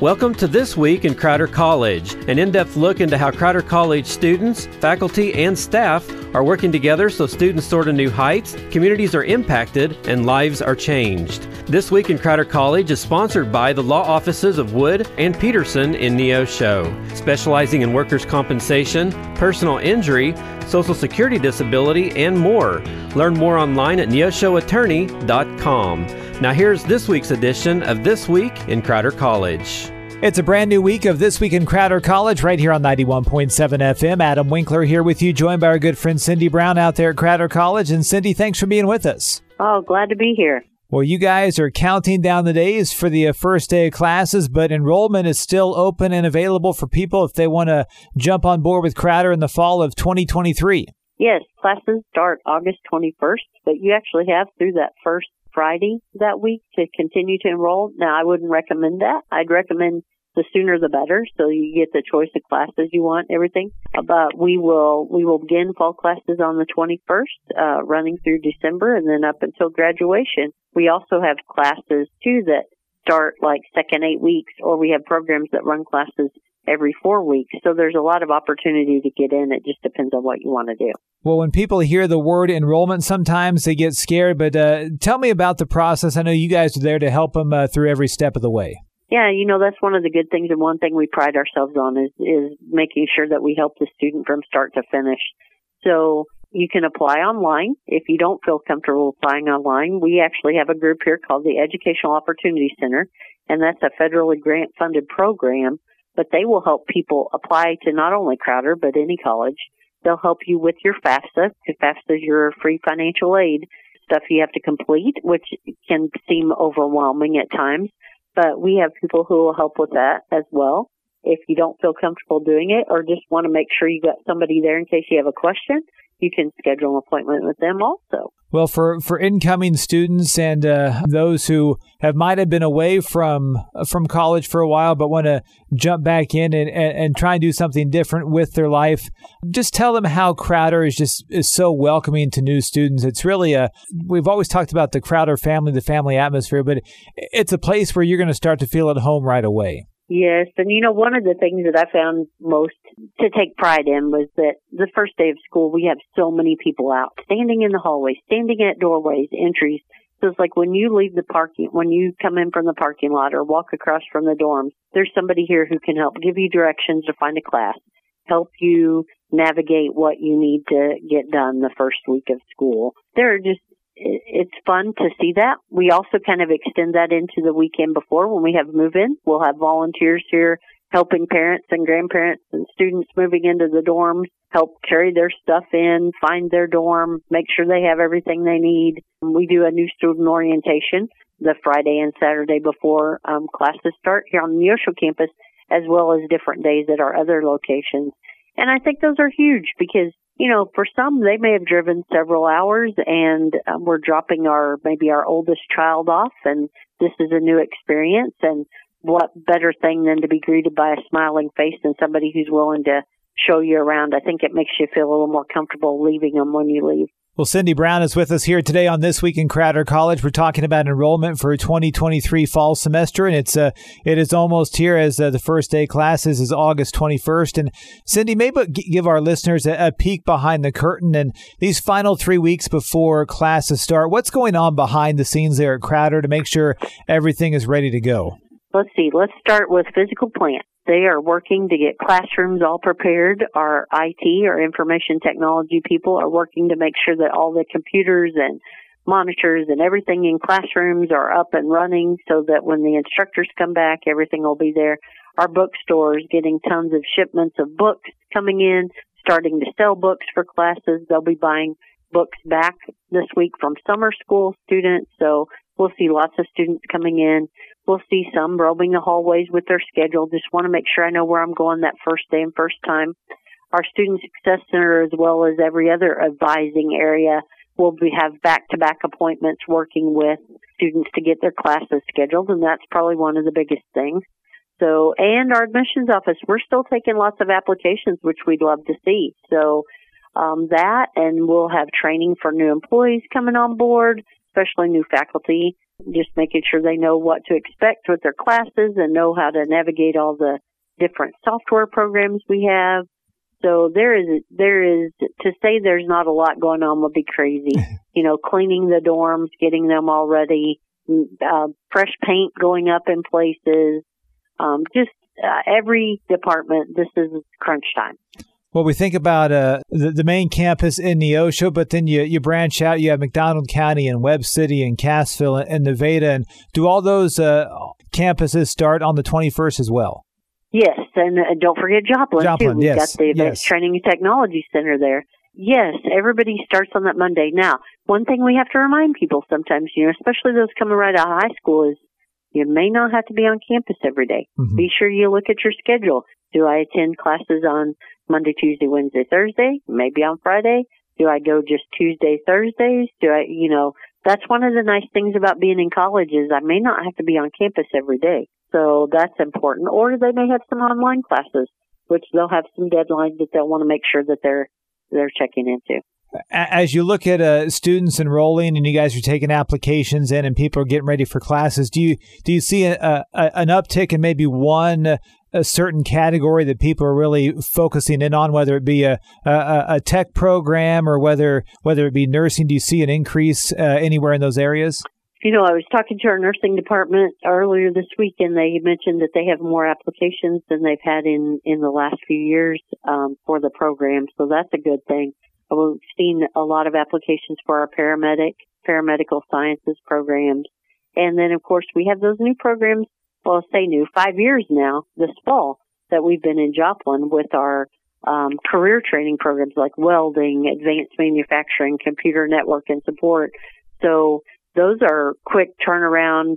Welcome to This Week in Crowder College, an in depth look into how Crowder College students, faculty, and staff are working together so students soar to new heights, communities are impacted, and lives are changed. This Week in Crowder College is sponsored by the law offices of Wood and Peterson in Neosho, specializing in workers' compensation, personal injury, social security disability, and more. Learn more online at neoshoattorney.com. Now, here's this week's edition of This Week in Crowder College. It's a brand new week of This Week in Crowder College right here on 91.7 FM. Adam Winkler here with you, joined by our good friend Cindy Brown out there at Crowder College. And Cindy, thanks for being with us. Oh, glad to be here. Well, you guys are counting down the days for the uh, first day of classes, but enrollment is still open and available for people if they want to jump on board with Crowder in the fall of 2023. Yes, classes start August 21st, but you actually have through that first Friday that week to continue to enroll. Now, I wouldn't recommend that. I'd recommend the sooner the better, so you get the choice of classes you want, everything. But we will we will begin fall classes on the 21st, uh, running through December, and then up until graduation. We also have classes too that start like second eight weeks, or we have programs that run classes every four weeks. So there's a lot of opportunity to get in. It just depends on what you want to do. Well, when people hear the word enrollment, sometimes they get scared. But uh, tell me about the process. I know you guys are there to help them uh, through every step of the way. Yeah, you know that's one of the good things, and one thing we pride ourselves on is is making sure that we help the student from start to finish. So you can apply online if you don't feel comfortable applying online. We actually have a group here called the Educational Opportunity Center, and that's a federally grant funded program but they will help people apply to not only Crowder, but any college. They'll help you with your FAFSA, because FAFSA is your free financial aid stuff you have to complete, which can seem overwhelming at times. But we have people who will help with that as well. If you don't feel comfortable doing it or just want to make sure you got somebody there in case you have a question, you can schedule an appointment with them also. Well, for, for incoming students and uh, those who have might have been away from from college for a while but want to jump back in and, and, and, try and do something different with their life, just tell them how Crowder is just is so welcoming to new students. It's really a we've always talked about the Crowder family, the family atmosphere, but it's a place where you're going to start to feel at home right away. Yes, and you know, one of the things that I found most to take pride in was that the first day of school, we have so many people out, standing in the hallways, standing at doorways, entries. So it's like when you leave the parking, when you come in from the parking lot or walk across from the dorms, there's somebody here who can help give you directions to find a class, help you navigate what you need to get done the first week of school. There are just it's fun to see that. We also kind of extend that into the weekend before when we have move in. We'll have volunteers here helping parents and grandparents and students moving into the dorms help carry their stuff in, find their dorm, make sure they have everything they need. We do a new student orientation the Friday and Saturday before um, classes start here on the Neosho campus, as well as different days at our other locations. And I think those are huge because you know, for some, they may have driven several hours and um, we're dropping our, maybe our oldest child off and this is a new experience. And what better thing than to be greeted by a smiling face and somebody who's willing to show you around. I think it makes you feel a little more comfortable leaving them when you leave. Well, Cindy Brown is with us here today on This Week in Crowder College. We're talking about enrollment for 2023 fall semester, and it's uh, it is almost here as uh, the first day classes is August 21st. And Cindy, maybe give our listeners a, a peek behind the curtain and these final three weeks before classes start. What's going on behind the scenes there at Crowder to make sure everything is ready to go? Let's see. Let's start with physical plant. They are working to get classrooms all prepared. Our IT, our information technology people are working to make sure that all the computers and monitors and everything in classrooms are up and running so that when the instructors come back, everything will be there. Our bookstores getting tons of shipments of books coming in, starting to sell books for classes. They'll be buying books back this week from summer school students. So we'll see lots of students coming in. We'll see some roaming the hallways with their schedule. Just want to make sure I know where I'm going that first day and first time. Our Student Success Center, as well as every other advising area, will be, have back-to-back appointments working with students to get their classes scheduled, and that's probably one of the biggest things. So, and our admissions office, we're still taking lots of applications, which we'd love to see. So, um, that, and we'll have training for new employees coming on board, especially new faculty just making sure they know what to expect with their classes and know how to navigate all the different software programs we have. So there is there is to say there's not a lot going on would be crazy. you know, cleaning the dorms, getting them all ready, uh, fresh paint going up in places, um, just uh, every department. This is crunch time. Well, we think about uh, the, the main campus in Neosho, but then you, you branch out. You have McDonald County and Webb City and Cassville and Nevada. And do all those uh, campuses start on the 21st as well? Yes, and uh, don't forget Joplin, Joplin too. We've yes, got the Advanced yes. Training and Technology Center there. Yes, everybody starts on that Monday. Now, one thing we have to remind people sometimes, you know, especially those coming right out of high school, is you may not have to be on campus every day. Mhm. Be sure you look at your schedule. Do I attend classes on Monday, Tuesday, Wednesday, Thursday? Maybe on Friday? Do I go just Tuesday, Thursdays? Do I, you know, that's one of the nice things about being in college is I may not have to be on campus every day. So that's important. Or they may have some online classes, which they'll have some deadlines that they'll want to make sure that they're, they're checking into. As you look at uh, students enrolling and you guys are taking applications in and people are getting ready for classes, do you do you see a, a, an uptick in maybe one uh, a certain category that people are really focusing in on, whether it be a, a, a tech program or whether whether it be nursing? Do you see an increase uh, anywhere in those areas? You know, I was talking to our nursing department earlier this week, and they mentioned that they have more applications than they've had in in the last few years um, for the program. So that's a good thing. We've seen a lot of applications for our paramedic, paramedical sciences programs, and then of course we have those new programs. Well, say new, five years now this fall that we've been in Joplin with our um, career training programs like welding, advanced manufacturing, computer network and support. So those are quick turnaround,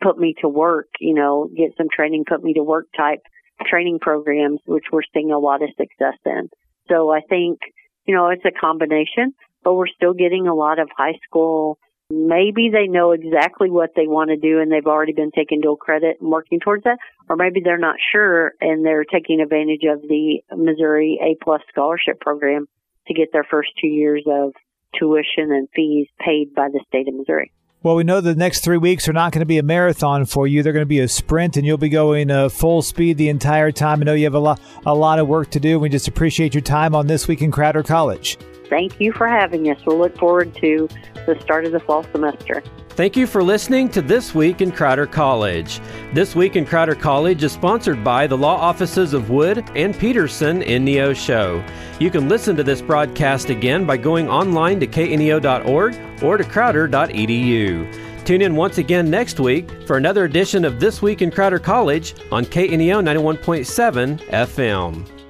put me to work, you know, get some training, put me to work type training programs, which we're seeing a lot of success in. So I think, you know, it's a combination, but we're still getting a lot of high school. Maybe they know exactly what they want to do and they've already been taking dual credit and working towards that, or maybe they're not sure and they're taking advantage of the Missouri A plus scholarship program to get their first two years of tuition and fees paid by the state of Missouri. Well, we know the next three weeks are not going to be a marathon for you. They're going to be a sprint, and you'll be going uh, full speed the entire time. I know you have a lot, a lot of work to do. We just appreciate your time on this week in Crowder College. Thank you for having us. We'll look forward to the start of the fall semester. Thank you for listening to This Week in Crowder College. This Week in Crowder College is sponsored by the law offices of Wood and Peterson in Neosho. You can listen to this broadcast again by going online to kneo.org or to crowder.edu. Tune in once again next week for another edition of This Week in Crowder College on KNEO 91.7 FM.